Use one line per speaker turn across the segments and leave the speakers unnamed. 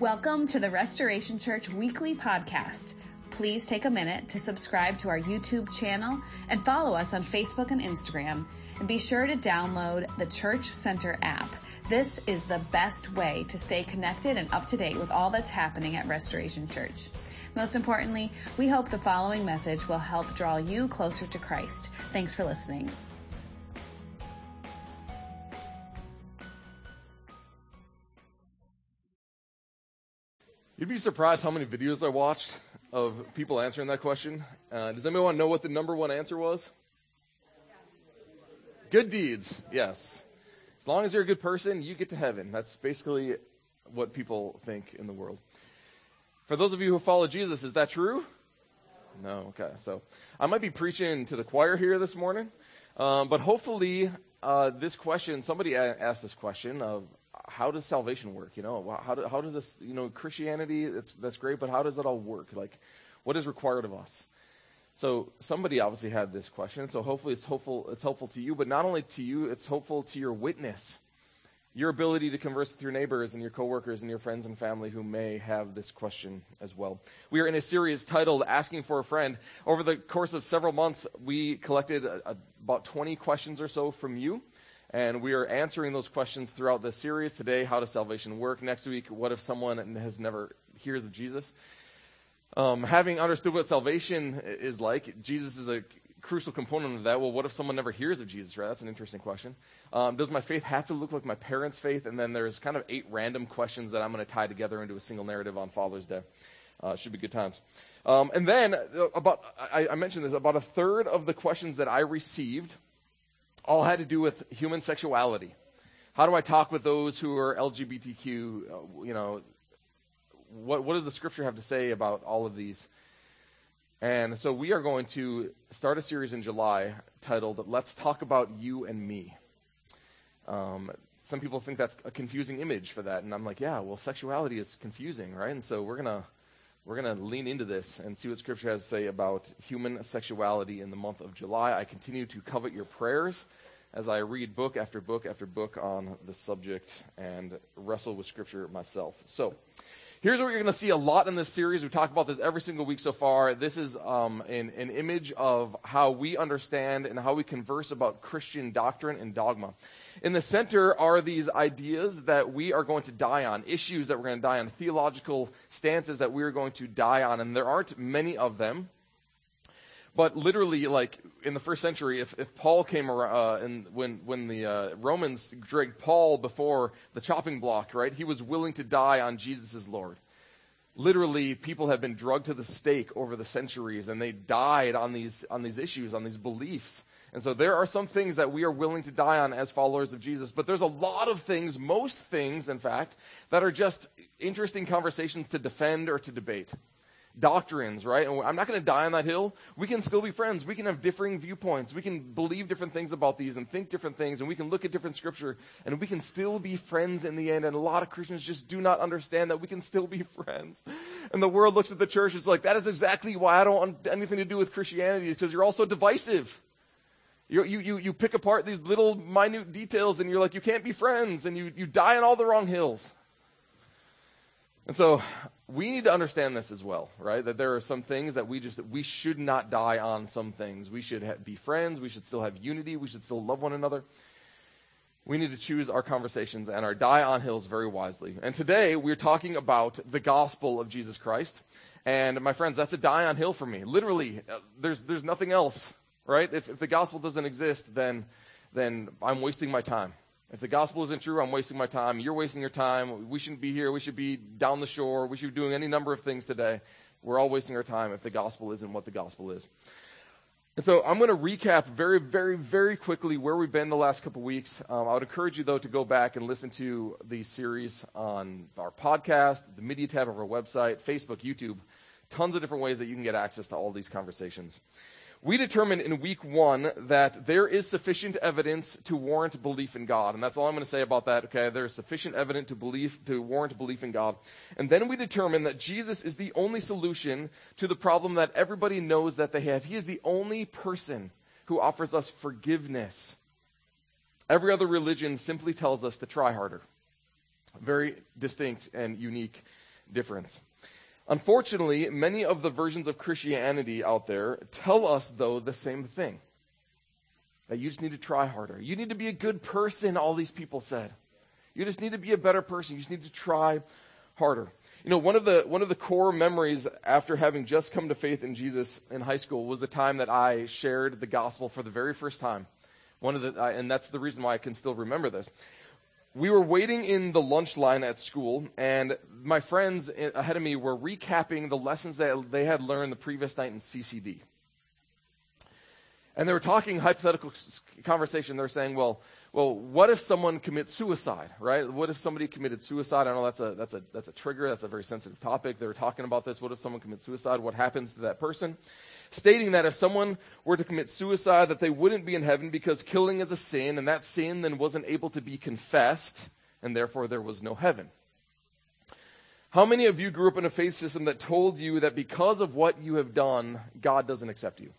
Welcome to the Restoration Church Weekly Podcast. Please take a minute to subscribe to our YouTube channel and follow us on Facebook and Instagram. And be sure to download the Church Center app. This is the best way to stay connected and up to date with all that's happening at Restoration Church. Most importantly, we hope the following message will help draw you closer to Christ. Thanks for listening.
You'd be surprised how many videos I watched of people answering that question. Uh, does anyone know what the number one answer was? Good deeds, yes. As long as you're a good person, you get to heaven. That's basically what people think in the world. For those of you who follow Jesus, is that true? No. Okay. So I might be preaching to the choir here this morning, um, but hopefully uh, this question, somebody asked this question of how does salvation work? You know, how, do, how does this, you know, Christianity, that's, great, but how does it all work? Like, what is required of us? So somebody obviously had this question, so hopefully it's hopeful, it's helpful to you, but not only to you, it's hopeful to your witness. Your ability to converse with your neighbors and your coworkers and your friends and family who may have this question as well. We are in a series titled Asking for a Friend. Over the course of several months, we collected about 20 questions or so from you. And we are answering those questions throughout this series. Today, how does salvation work? Next week, what if someone has never hears of Jesus? Um, having understood what salvation is like, Jesus is a crucial component of that. Well, what if someone never hears of Jesus, right? That's an interesting question. Um, does my faith have to look like my parents' faith? And then there's kind of eight random questions that I'm going to tie together into a single narrative on Father's Day. Uh, should be good times. Um, and then uh, about, I, I mentioned this, about a third of the questions that I received all had to do with human sexuality. How do I talk with those who are LGBTQ? Uh, you know, what, what does the scripture have to say about all of these? And so we are going to start a series in July titled "Let's Talk About You and Me." Um, some people think that's a confusing image for that, and I'm like, yeah, well, sexuality is confusing, right? And so we're gonna we're gonna lean into this and see what Scripture has to say about human sexuality in the month of July. I continue to covet your prayers as I read book after book after book on the subject and wrestle with Scripture myself. So. Here's what you're going to see a lot in this series. We talk about this every single week so far. This is um, an, an image of how we understand and how we converse about Christian doctrine and dogma. In the center are these ideas that we are going to die on, issues that we're going to die on, theological stances that we are going to die on, and there aren't many of them. But literally, like in the first century, if, if Paul came around, uh, and when when the uh, Romans dragged Paul before the chopping block, right, he was willing to die on Jesus as Lord. Literally, people have been drugged to the stake over the centuries, and they died on these on these issues, on these beliefs. And so there are some things that we are willing to die on as followers of Jesus, but there's a lot of things, most things, in fact, that are just interesting conversations to defend or to debate doctrines, right? And I'm not going to die on that hill. We can still be friends. We can have differing viewpoints. We can believe different things about these and think different things, and we can look at different scripture, and we can still be friends in the end. And a lot of Christians just do not understand that we can still be friends. And the world looks at the church, it's like, that is exactly why I don't want anything to do with Christianity, is because you're also divisive. You, you, you, you pick apart these little minute details, and you're like, you can't be friends, and you, you die on all the wrong hills. And so we need to understand this as well, right? That there are some things that we just we should not die on. Some things we should be friends. We should still have unity. We should still love one another. We need to choose our conversations and our die on hills very wisely. And today we're talking about the gospel of Jesus Christ. And my friends, that's a die on hill for me. Literally, uh, there's there's nothing else, right? If, if the gospel doesn't exist, then then I'm wasting my time. If the gospel isn't true, I'm wasting my time. You're wasting your time. We shouldn't be here. We should be down the shore. We should be doing any number of things today. We're all wasting our time if the gospel isn't what the gospel is. And so I'm going to recap very, very, very quickly where we've been the last couple of weeks. Um, I would encourage you, though, to go back and listen to the series on our podcast, the media tab of our website, Facebook, YouTube, tons of different ways that you can get access to all these conversations. We determined in week one that there is sufficient evidence to warrant belief in God. And that's all I'm going to say about that, okay? There is sufficient evidence to to warrant belief in God. And then we determined that Jesus is the only solution to the problem that everybody knows that they have. He is the only person who offers us forgiveness. Every other religion simply tells us to try harder. Very distinct and unique difference. Unfortunately, many of the versions of Christianity out there tell us, though, the same thing. That you just need to try harder. You need to be a good person, all these people said. You just need to be a better person. You just need to try harder. You know, one of the one of the core memories after having just come to faith in Jesus in high school was the time that I shared the gospel for the very first time. One of the uh, and that's the reason why I can still remember this. We were waiting in the lunch line at school, and my friends ahead of me were recapping the lessons that they had learned the previous night in CCD. And they were talking hypothetical conversation. They were saying, well, well, what if someone commits suicide, right? What if somebody committed suicide? I know that's a, that's a, that's a trigger. That's a very sensitive topic. They were talking about this. What if someone commits suicide? What happens to that person? Stating that if someone were to commit suicide, that they wouldn't be in heaven because killing is a sin, and that sin then wasn't able to be confessed, and therefore there was no heaven. How many of you grew up in a faith system that told you that because of what you have done, God doesn't accept you?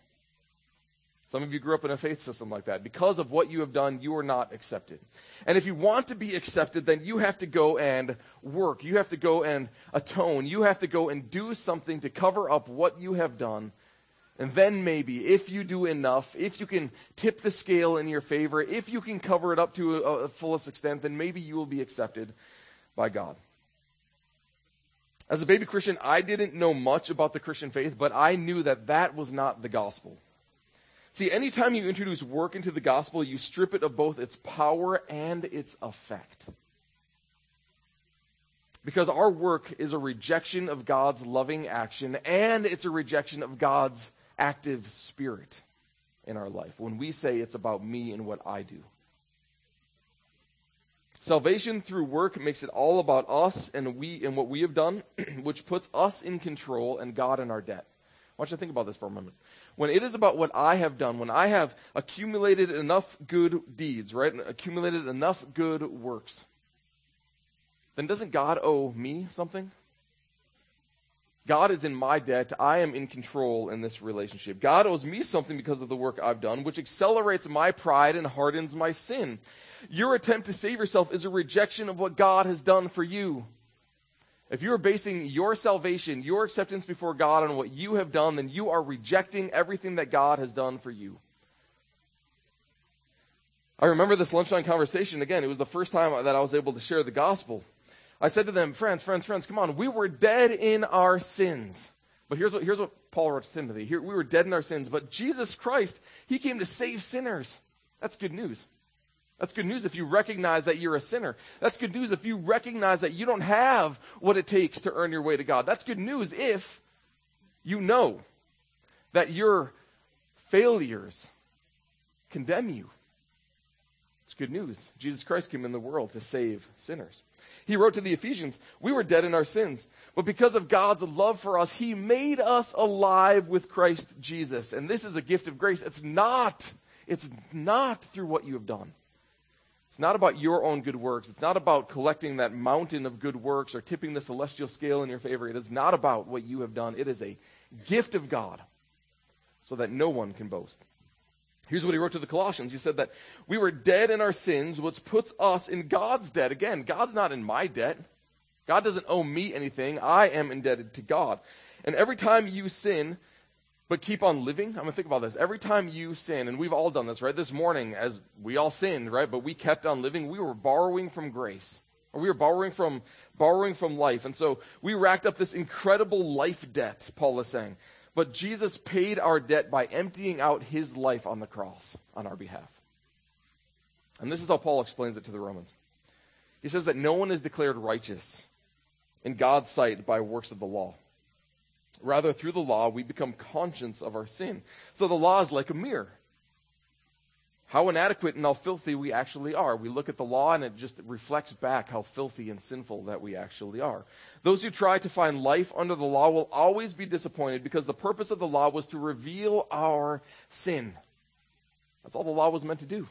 Some of you grew up in a faith system like that. Because of what you have done, you are not accepted. And if you want to be accepted, then you have to go and work. You have to go and atone. You have to go and do something to cover up what you have done. And then maybe, if you do enough, if you can tip the scale in your favor, if you can cover it up to a, fullest extent, then maybe you will be accepted by God. As a baby Christian, I didn't know much about the Christian faith, but I knew that that was not the gospel. See, anytime you introduce work into the gospel, you strip it of both its power and its effect. Because our work is a rejection of God's loving action and it's a rejection of God's active spirit in our life when we say it's about me and what I do. Salvation through work makes it all about us and we and what we have done, which puts us in control and God in our debt. I want you to think about this for a moment. When it is about what I have done, when I have accumulated enough good deeds, right? Accumulated enough good works, then doesn't God owe me something? God is in my debt. I am in control in this relationship. God owes me something because of the work I've done, which accelerates my pride and hardens my sin. Your attempt to save yourself is a rejection of what God has done for you. If you are basing your salvation, your acceptance before God on what you have done, then you are rejecting everything that God has done for you. I remember this lunchtime conversation again. It was the first time that I was able to share the gospel. I said to them, friends, friends, friends, come on. We were dead in our sins. But here's what, here's what Paul wrote to Timothy. Here, we were dead in our sins, but Jesus Christ, He came to save sinners. That's good news. That's good news if you recognize that you're a sinner. That's good news if you recognize that you don't have what it takes to earn your way to God. That's good news if you know that your failures condemn you. It's good news. Jesus Christ came in the world to save sinners. He wrote to the Ephesians, we were dead in our sins, but because of God's love for us, He made us alive with Christ Jesus. And this is a gift of grace. It's not, it's not through what you have done. It's not about your own good works. It's not about collecting that mountain of good works or tipping the celestial scale in your favor. It is not about what you have done. It is a gift of God so that no one can boast. Here's what he wrote to the Colossians. He said that we were dead in our sins, which puts us in God's debt. Again, God's not in my debt. God doesn't owe me anything. I am indebted to God. And every time you sin, but keep on living. I'm to think about this. Every time you sin, and we've all done this, right? This morning, as we all sinned, right? But we kept on living. We were borrowing from grace. Or we were borrowing from, borrowing from life. And so we racked up this incredible life debt, Paul is saying. But Jesus paid our debt by emptying out his life on the cross on our behalf. And this is how Paul explains it to the Romans. He says that no one is declared righteous in God's sight by works of the law. Rather, through the law, we become conscious of our sin. So the law is like a mirror. How inadequate and how filthy we actually are. We look at the law and it just reflects back how filthy and sinful that we actually are. Those who try to find life under the law will always be disappointed because the purpose of the law was to reveal our sin. That's all the law was meant to do.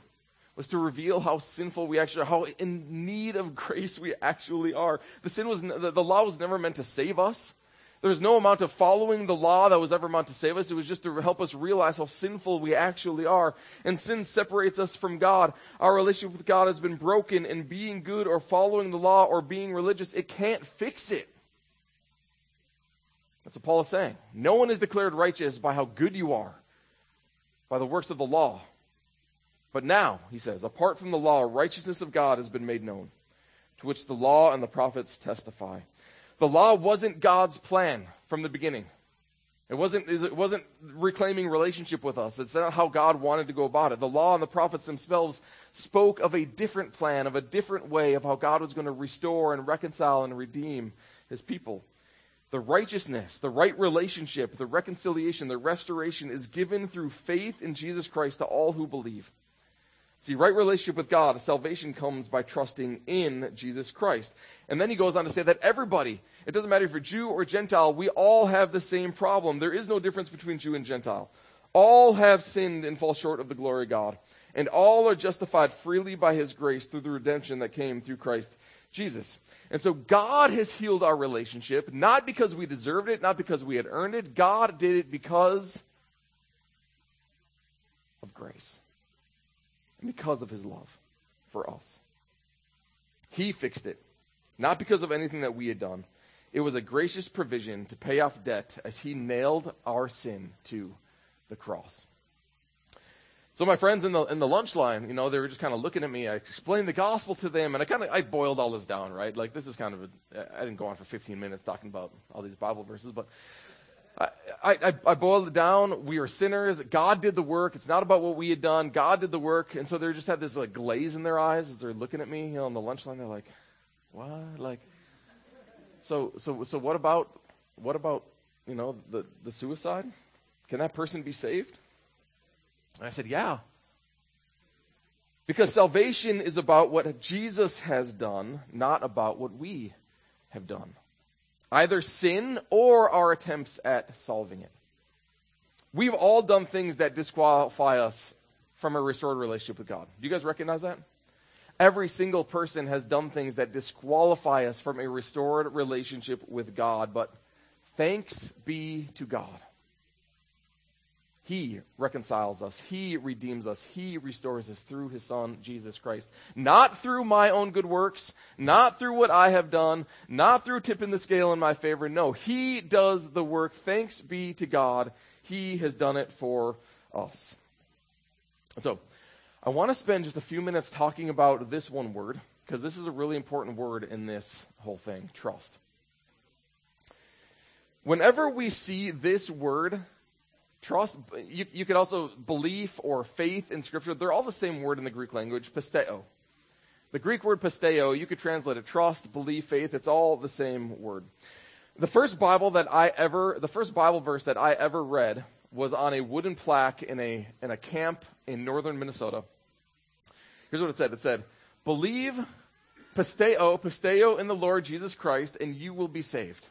Was to reveal how sinful we actually are, how in need of grace we actually are. The sin was, the, the law was never meant to save us. There was no amount of following the law that was ever meant to save us. It was just to help us realize how sinful we actually are. And sin separates us from God. Our relationship with God has been broken, and being good or following the law or being religious, it can't fix it. That's what Paul is saying. No one is declared righteous by how good you are, by the works of the law. But now, he says, apart from the law, righteousness of God has been made known, to which the law and the prophets testify. The law wasn't God's plan from the beginning. It wasn't, it wasn't reclaiming relationship with us. It's not how God wanted to go about it. The law and the prophets themselves spoke of a different plan, of a different way of how God was going to restore and reconcile and redeem his people. The righteousness, the right relationship, the reconciliation, the restoration is given through faith in Jesus Christ to all who believe. See, right relationship with God, salvation comes by trusting in Jesus Christ. And then he goes on to say that everybody, it doesn't matter if you're Jew or Gentile, we all have the same problem. There is no difference between Jew and Gentile. All have sinned and fall short of the glory of God. And all are justified freely by his grace through the redemption that came through Christ Jesus. And so God has healed our relationship, not because we deserved it, not because we had earned it. God did it because of grace because of his love for us. He fixed it, not because of anything that we had done. It was a gracious provision to pay off debt as he nailed our sin to the cross. So my friends in the in the lunch line, you know, they were just kind of looking at me. I explained the gospel to them, and I kind of I boiled all this down, right? Like this is kind of a I didn't go on for 15 minutes talking about all these Bible verses, but I, I, I boiled it down. We are sinners. God did the work. It's not about what we had done. God did the work. And so they just had this like glaze in their eyes as they're looking at me, you know, on the lunch line. They're like, what? Like, so, so, so what about, what about, you know, the, the suicide? Can that person be saved? And I said, yeah. Because salvation is about what Jesus has done, not about what we have done either sin or our attempts at solving it. We've all done things that disqualify us from a restored relationship with God. Do you guys recognize that? Every single person has done things that disqualify us from a restored relationship with God, but thanks be to God. He reconciles us. He redeems us. He restores us through His Son, Jesus Christ. Not through my own good works, not through what I have done, not through tipping the scale in my favor. No, He does the work. Thanks be to God. He has done it for us. So, I want to spend just a few minutes talking about this one word, because this is a really important word in this whole thing trust. Whenever we see this word Trust, you, you could also belief or faith in Scripture. They're all the same word in the Greek language, pisteo. The Greek word pisteo, you could translate it trust, belief, faith. It's all the same word. The first Bible that I ever, the first Bible verse that I ever read was on a wooden plaque in a, in a camp in northern Minnesota. Here's what it said. It said, believe pisteo, pisteo in the Lord Jesus Christ, and you will be saved.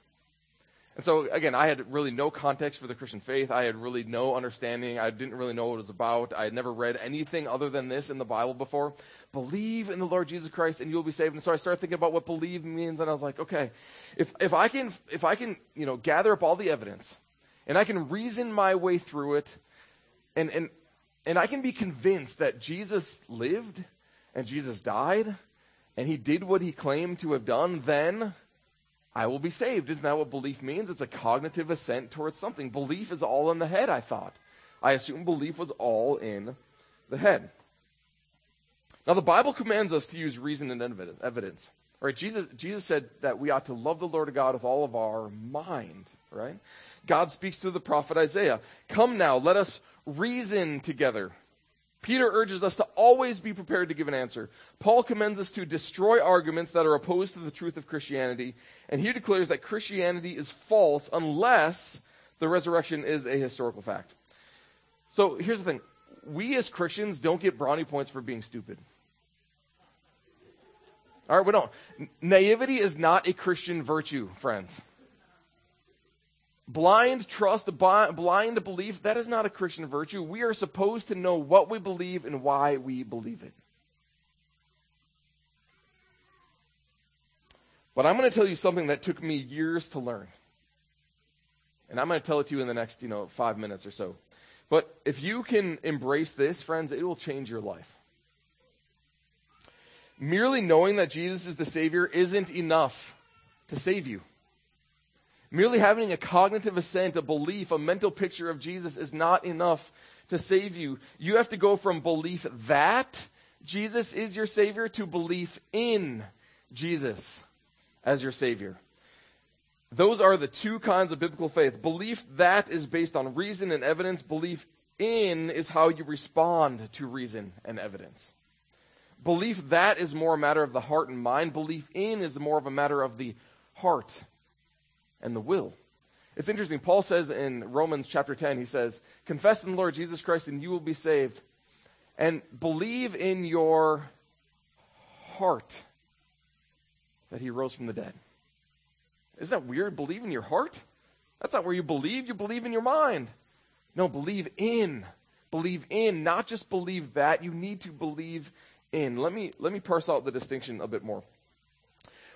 And so, again, I had really no context for the Christian faith. I had really no understanding. I didn't really know what it was about. I had never read anything other than this in the Bible before. Believe in the Lord Jesus Christ and you will be saved. And so I started thinking about what believe means and I was like, okay, if, if I can, if I can, you know, gather up all the evidence and I can reason my way through it and, and, and I can be convinced that Jesus lived and Jesus died and he did what he claimed to have done, then I will be saved. Isn't that what belief means? It's a cognitive assent towards something. Belief is all in the head, I thought. I assumed belief was all in the head. Now, the Bible commands us to use reason and evidence. Right? Jesus, Jesus said that we ought to love the Lord God with all of our mind, right? God speaks through the prophet Isaiah. Come now, let us reason together. Peter urges us to always be prepared to give an answer. Paul commends us to destroy arguments that are opposed to the truth of Christianity, and he declares that Christianity is false unless the resurrection is a historical fact. So here's the thing. We as Christians don't get brownie points for being stupid. Alright, we don't. Naivety is not a Christian virtue, friends. Blind trust, blind belief, that is not a Christian virtue. We are supposed to know what we believe and why we believe it. But I'm going to tell you something that took me years to learn. And I'm going to tell it to you in the next, you know, five minutes or so. But if you can embrace this, friends, it will change your life. Merely knowing that Jesus is the Savior isn't enough to save you. Merely having a cognitive assent, a belief, a mental picture of Jesus is not enough to save you. You have to go from belief that Jesus is your Savior to belief in Jesus as your Savior. Those are the two kinds of biblical faith. Belief that is based on reason and evidence. Belief in is how you respond to reason and evidence. Belief that is more a matter of the heart and mind. Belief in is more of a matter of the heart and the will. It's interesting. Paul says in Romans chapter 10, he says, Confess in the Lord Jesus Christ and you will be saved. And believe in your heart that he rose from the dead. Isn't that weird? Believe in your heart? That's not where you believe. You believe in your mind. No, believe in. Believe in, not just believe that. You need to believe in. Let me let me parse out the distinction a bit more.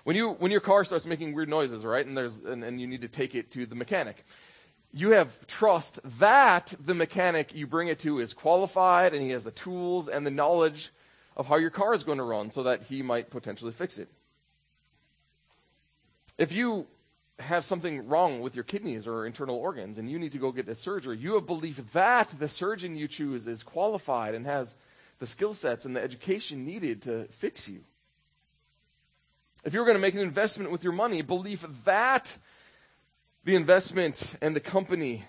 When you when your car starts making weird noises, right, and there's and, and you need to take it to the mechanic, you have trust that the mechanic you bring it to is qualified and he has the tools and the knowledge of how your car is going to run so that he might potentially fix it. If you have something wrong with your kidneys or internal organs and you need to go get a surgery, you have belief that the surgeon you choose is qualified and has the skill sets and the education needed to fix you. If you're going to make an investment with your money, belief that the investment and the company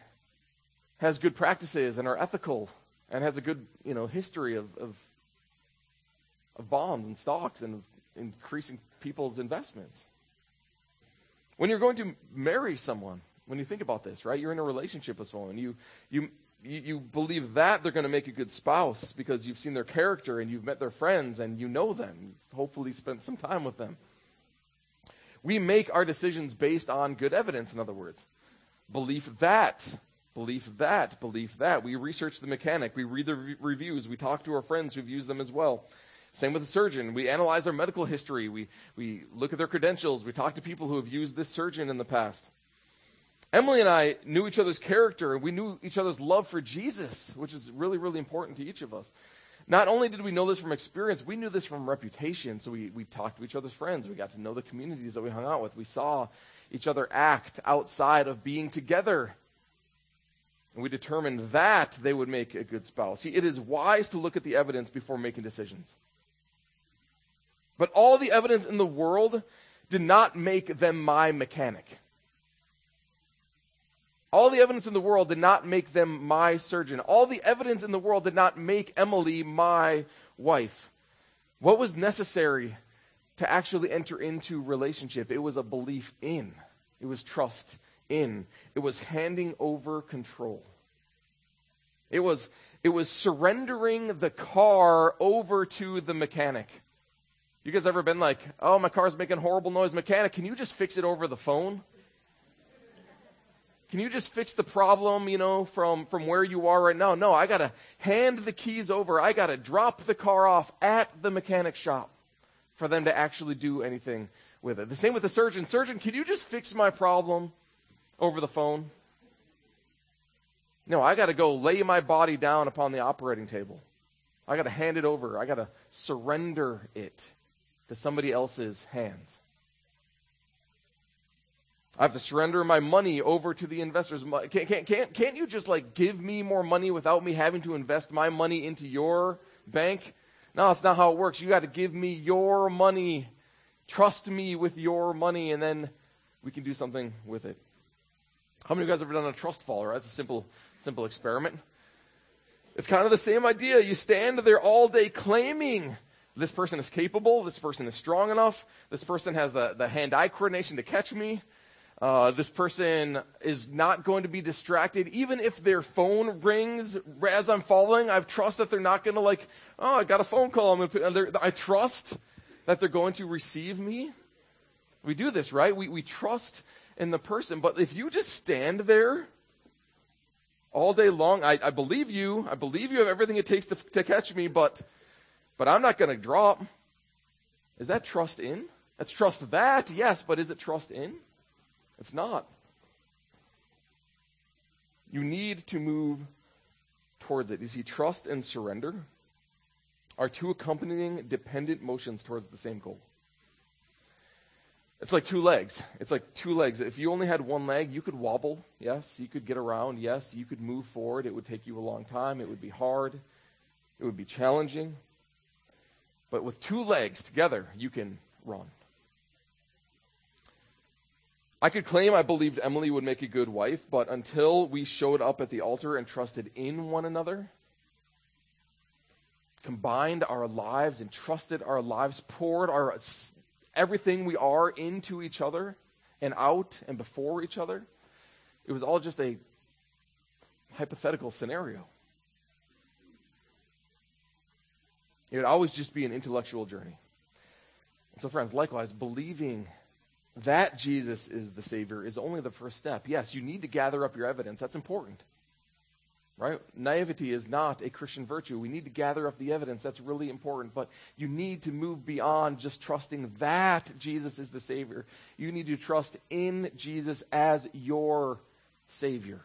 has good practices and are ethical and has a good, you know, history of, of, of bonds and stocks and increasing people's investments. When you're going to marry someone, when you think about this, right? You're in a relationship with someone. You you you, believe that they're going to make a good spouse because you've seen their character and you've met their friends and you know them. You've hopefully spent some time with them. We make our decisions based on good evidence, in other words. Belief that, belief that, belief that. We research the mechanic. We read the re- reviews. We talk to our friends who've used them as well. Same with the surgeon. We analyze their medical history. We, we look at their credentials. We talk to people who have used this surgeon in the past. Emily and I knew each other's character and we knew each other's love for Jesus, which is really, really important to each of us. Not only did we know this from experience, we knew this from reputation. So we, we talked to each other's friends. We got to know the communities that we hung out with. We saw each other act outside of being together. And we determined that they would make a good spouse. See, it is wise to look at the evidence before making decisions. But all the evidence in the world did not make them my mechanic. All the evidence in the world did not make them my surgeon. All the evidence in the world did not make Emily my wife. What was necessary to actually enter into relationship? It was a belief in. It was trust in. It was handing over control. It was, it was surrendering the car over to the mechanic. You guys ever been like, oh, my car's making horrible noise, mechanic, can you just fix it over the phone? Can you just fix the problem, you know, from, from where you are right now? No, I gotta hand the keys over. I gotta drop the car off at the mechanic shop for them to actually do anything with it. The same with the surgeon. Surgeon, can you just fix my problem over the phone? No, I gotta go lay my body down upon the operating table. I gotta hand it over. I gotta surrender it to somebody else's hands. I have to surrender my money over to the investors. Can't, can't, can't, can't you just like give me more money without me having to invest my money into your bank? No, that's not how it works. You got to give me your money. Trust me with your money, and then we can do something with it. How many of you guys have ever done a trust fall? Right? It's a simple, simple experiment. It's kind of the same idea. You stand there all day claiming this person is capable. This person is strong enough. This person has the, the hand-eye coordination to catch me. Uh, this person is not going to be distracted. Even if their phone rings as I'm falling, I trust that they're not going to like, oh, I got a phone call. I trust that they're going to receive me. We do this, right? We, we trust in the person. But if you just stand there all day long, I, I believe you. I believe you have everything it takes to, to catch me, but but I'm not going to drop. Is that trust in? That's trust that, yes, but is it trust in? It's not. You need to move towards it. You see, trust and surrender are two accompanying dependent motions towards the same goal. It's like two legs. It's like two legs. If you only had one leg, you could wobble. Yes. You could get around. Yes. You could move forward. It would take you a long time. It would be hard. It would be challenging. But with two legs together, you can run. I could claim I believed Emily would make a good wife, but until we showed up at the altar and trusted in one another, combined our lives and trusted our lives, poured our everything we are into each other and out and before each other, it was all just a hypothetical scenario. It would always just be an intellectual journey. And so, friends, likewise, believing that Jesus is the Savior is only the first step. Yes, you need to gather up your evidence. That's important. Right? Naivety is not a Christian virtue. We need to gather up the evidence. That's really important. But you need to move beyond just trusting that Jesus is the Savior. You need to trust in Jesus as your Savior.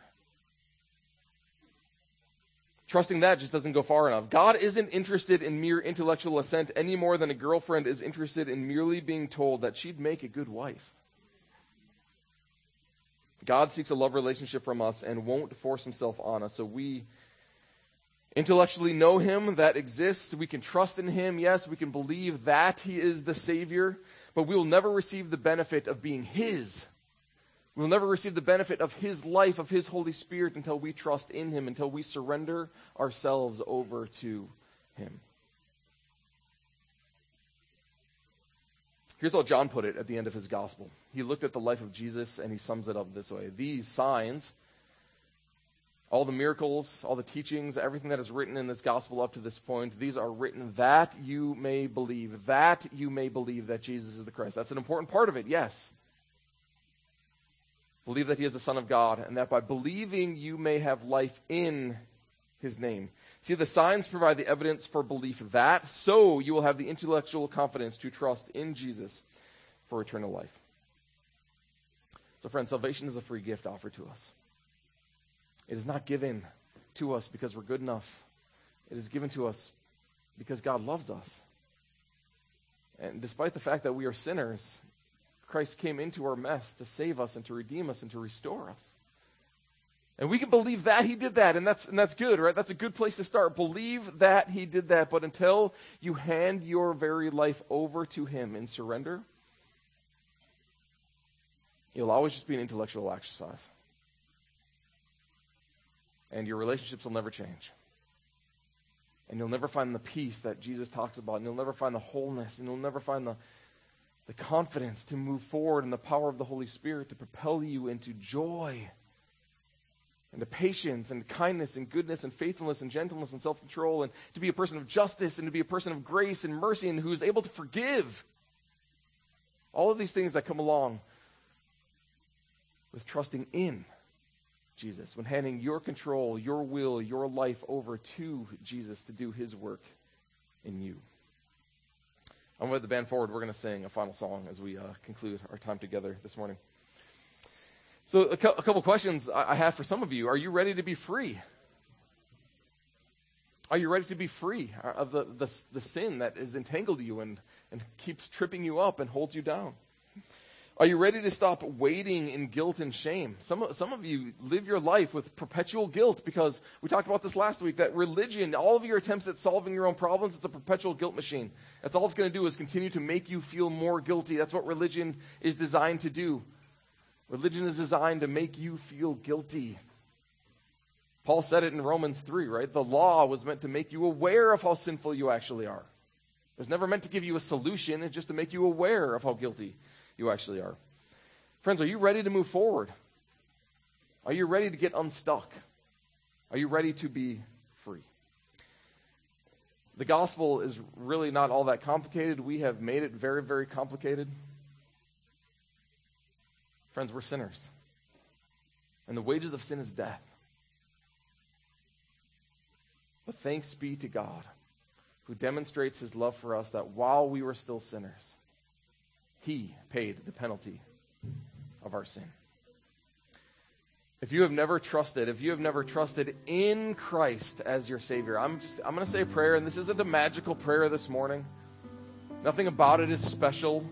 Trusting that just doesn't go far enough. God isn't interested in mere intellectual assent any more than a girlfriend is interested in merely being told that she'd make a good wife. God seeks a love relationship from us and won't force himself on us. So we intellectually know him, that exists. We can trust in him. Yes, we can believe that he is the Savior, but we will never receive the benefit of being his We'll never receive the benefit of His life, of His Holy Spirit, until we trust in Him, until we surrender ourselves over to Him. Here's how John put it at the end of his gospel. He looked at the life of Jesus and he sums it up this way These signs, all the miracles, all the teachings, everything that is written in this gospel up to this point, these are written that you may believe, that you may believe that Jesus is the Christ. That's an important part of it, yes. Believe that he is the Son of God, and that by believing you may have life in his name. See, the signs provide the evidence for belief that, so you will have the intellectual confidence to trust in Jesus for eternal life. So, friends, salvation is a free gift offered to us. It is not given to us because we're good enough. It is given to us because God loves us. And despite the fact that we are sinners, Christ came into our mess to save us and to redeem us and to restore us. And we can believe that he did that, and that's and that's good, right? That's a good place to start. Believe that he did that, but until you hand your very life over to him in surrender, it'll always just be an intellectual exercise. And your relationships will never change. And you'll never find the peace that Jesus talks about, and you'll never find the wholeness, and you'll never find the the confidence to move forward and the power of the Holy Spirit to propel you into joy and to patience and kindness and goodness and faithfulness and gentleness and self control and to be a person of justice and to be a person of grace and mercy and who is able to forgive. All of these things that come along with trusting in Jesus, when handing your control, your will, your life over to Jesus to do his work in you. I'm to the band forward. We're going to sing a final song as we uh, conclude our time together this morning. So, a, a couple questions I-, I have for some of you. Are you ready to be free? Are you ready to be free of the, the, the sin that has entangled you and, and keeps tripping you up and holds you down? Are you ready to stop waiting in guilt and shame? Some, some of you live your life with perpetual guilt because we talked about this last week that religion, all of your attempts at solving your own problems, it's a perpetual guilt machine. That's all it's going to do is continue to make you feel more guilty. That's what religion is designed to do. Religion is designed to make you feel guilty. Paul said it in Romans 3, right? The law was meant to make you aware of how sinful you actually are. It was never meant to give you a solution, it's just to make you aware of how guilty you actually are. Friends, are you ready to move forward? Are you ready to get unstuck? Are you ready to be free? The gospel is really not all that complicated. We have made it very, very complicated. Friends, we're sinners. And the wages of sin is death. But thanks be to God who demonstrates his love for us that while we were still sinners, he paid the penalty of our sin. If you have never trusted, if you have never trusted in Christ as your Savior, I'm just I'm going to say a prayer, and this isn't a magical prayer this morning. Nothing about it is special.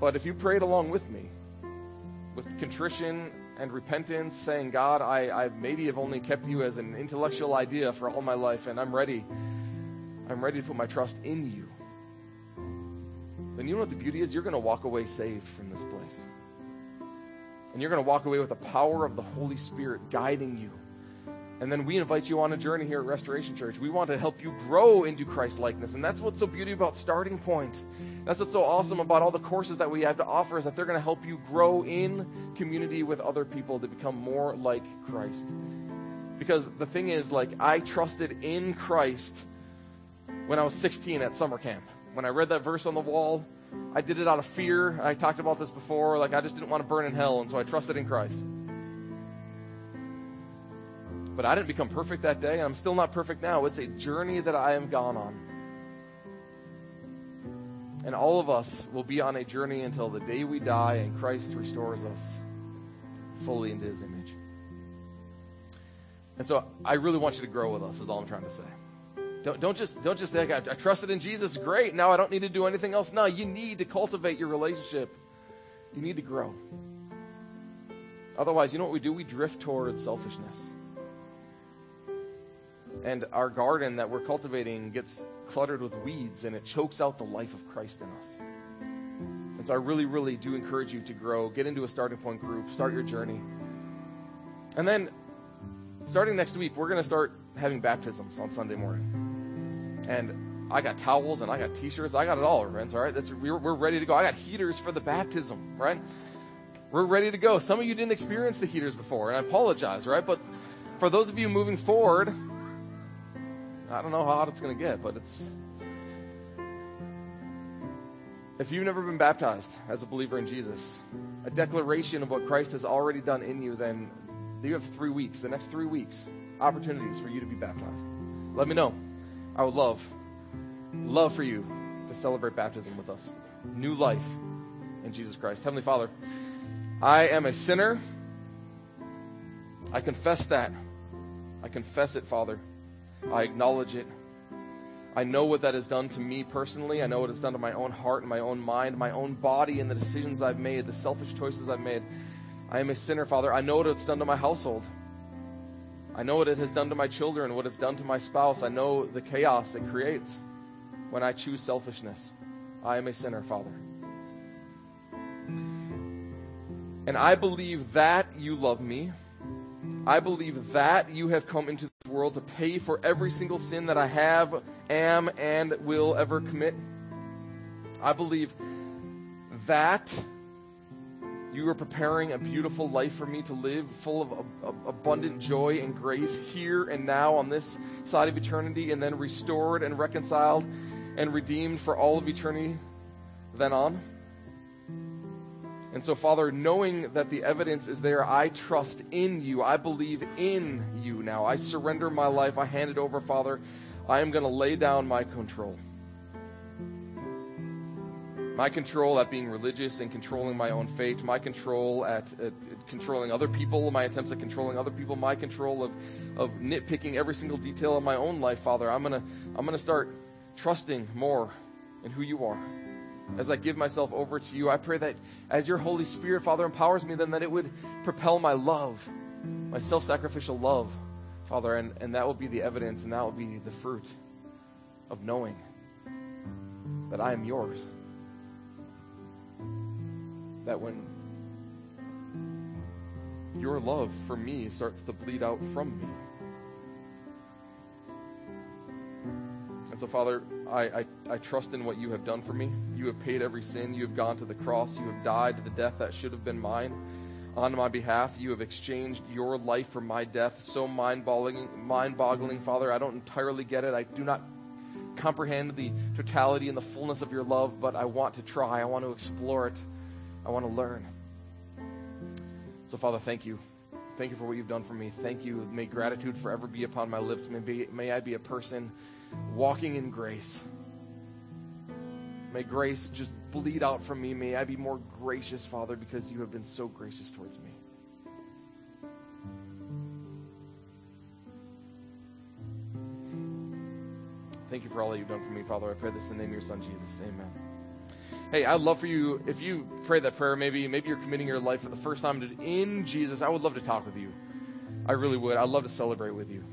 But if you prayed along with me, with contrition and repentance, saying, God, I, I maybe have only kept you as an intellectual idea for all my life, and I'm ready. I'm ready to put my trust in you. Then you know what the beauty is? You're going to walk away saved from this place. And you're going to walk away with the power of the Holy Spirit guiding you. And then we invite you on a journey here at Restoration Church. We want to help you grow into Christ likeness. And that's what's so beautiful about Starting Point. That's what's so awesome about all the courses that we have to offer is that they're going to help you grow in community with other people to become more like Christ. Because the thing is, like, I trusted in Christ when I was 16 at summer camp. When I read that verse on the wall, I did it out of fear. I talked about this before. Like, I just didn't want to burn in hell, and so I trusted in Christ. But I didn't become perfect that day, and I'm still not perfect now. It's a journey that I am gone on. And all of us will be on a journey until the day we die and Christ restores us fully into his image. And so I really want you to grow with us, is all I'm trying to say. Don't, don't just don't just think I, I trusted in Jesus. Great. Now I don't need to do anything else. No, you need to cultivate your relationship. You need to grow. Otherwise, you know what we do? We drift towards selfishness. And our garden that we're cultivating gets cluttered with weeds and it chokes out the life of Christ in us. And so I really, really do encourage you to grow. Get into a starting point group, start your journey. And then starting next week, we're going to start having baptisms on Sunday morning. And I got towels and I got t-shirts. I got it all, friends. All right. That's, we're, we're ready to go. I got heaters for the baptism, right? We're ready to go. Some of you didn't experience the heaters before and I apologize, right? But for those of you moving forward, I don't know how hot it's going to get, but it's. If you've never been baptized as a believer in Jesus, a declaration of what Christ has already done in you, then you have three weeks, the next three weeks, opportunities for you to be baptized. Let me know. I would love, love for you to celebrate baptism with us. New life in Jesus Christ. Heavenly Father, I am a sinner. I confess that. I confess it, Father. I acknowledge it. I know what that has done to me personally. I know what it's done to my own heart and my own mind, my own body, and the decisions I've made, the selfish choices I've made. I am a sinner, Father. I know what it's done to my household. I know what it has done to my children, what it's done to my spouse. I know the chaos it creates when I choose selfishness. I am a sinner, Father. And I believe that you love me. I believe that you have come into the world to pay for every single sin that I have, am, and will ever commit. I believe that you are preparing a beautiful life for me to live, full of abundant joy and grace here and now on this side of eternity, and then restored and reconciled and redeemed for all of eternity then on. And so, Father, knowing that the evidence is there, I trust in you. I believe in you now. I surrender my life. I hand it over, Father. I am going to lay down my control. My control at being religious and controlling my own fate, my control at, at controlling other people, my attempts at controlling other people, my control of, of nitpicking every single detail of my own life, Father. I'm gonna I'm gonna start trusting more in who you are as I give myself over to you. I pray that as your Holy Spirit, Father, empowers me, then that it would propel my love, my self sacrificial love, Father, and, and that will be the evidence and that will be the fruit of knowing that I am yours. That when your love for me starts to bleed out from me. And so, Father, I, I, I, trust in what you have done for me. You have paid every sin. You have gone to the cross. You have died to the death that should have been mine on my behalf. You have exchanged your life for my death. So mind boggling, mind boggling, Father. I don't entirely get it. I do not comprehend the totality and the fullness of your love, but I want to try. I want to explore it. I want to learn. So, Father, thank you. Thank you for what you've done for me. Thank you. May gratitude forever be upon my lips. May, be, may I be a person walking in grace. May grace just bleed out from me. May I be more gracious, Father, because you have been so gracious towards me. Thank you for all that you've done for me, Father. I pray this in the name of your Son, Jesus. Amen. Hey, I'd love for you, if you pray that prayer, maybe, maybe you're committing your life for the first time to, in Jesus, I would love to talk with you. I really would. I'd love to celebrate with you.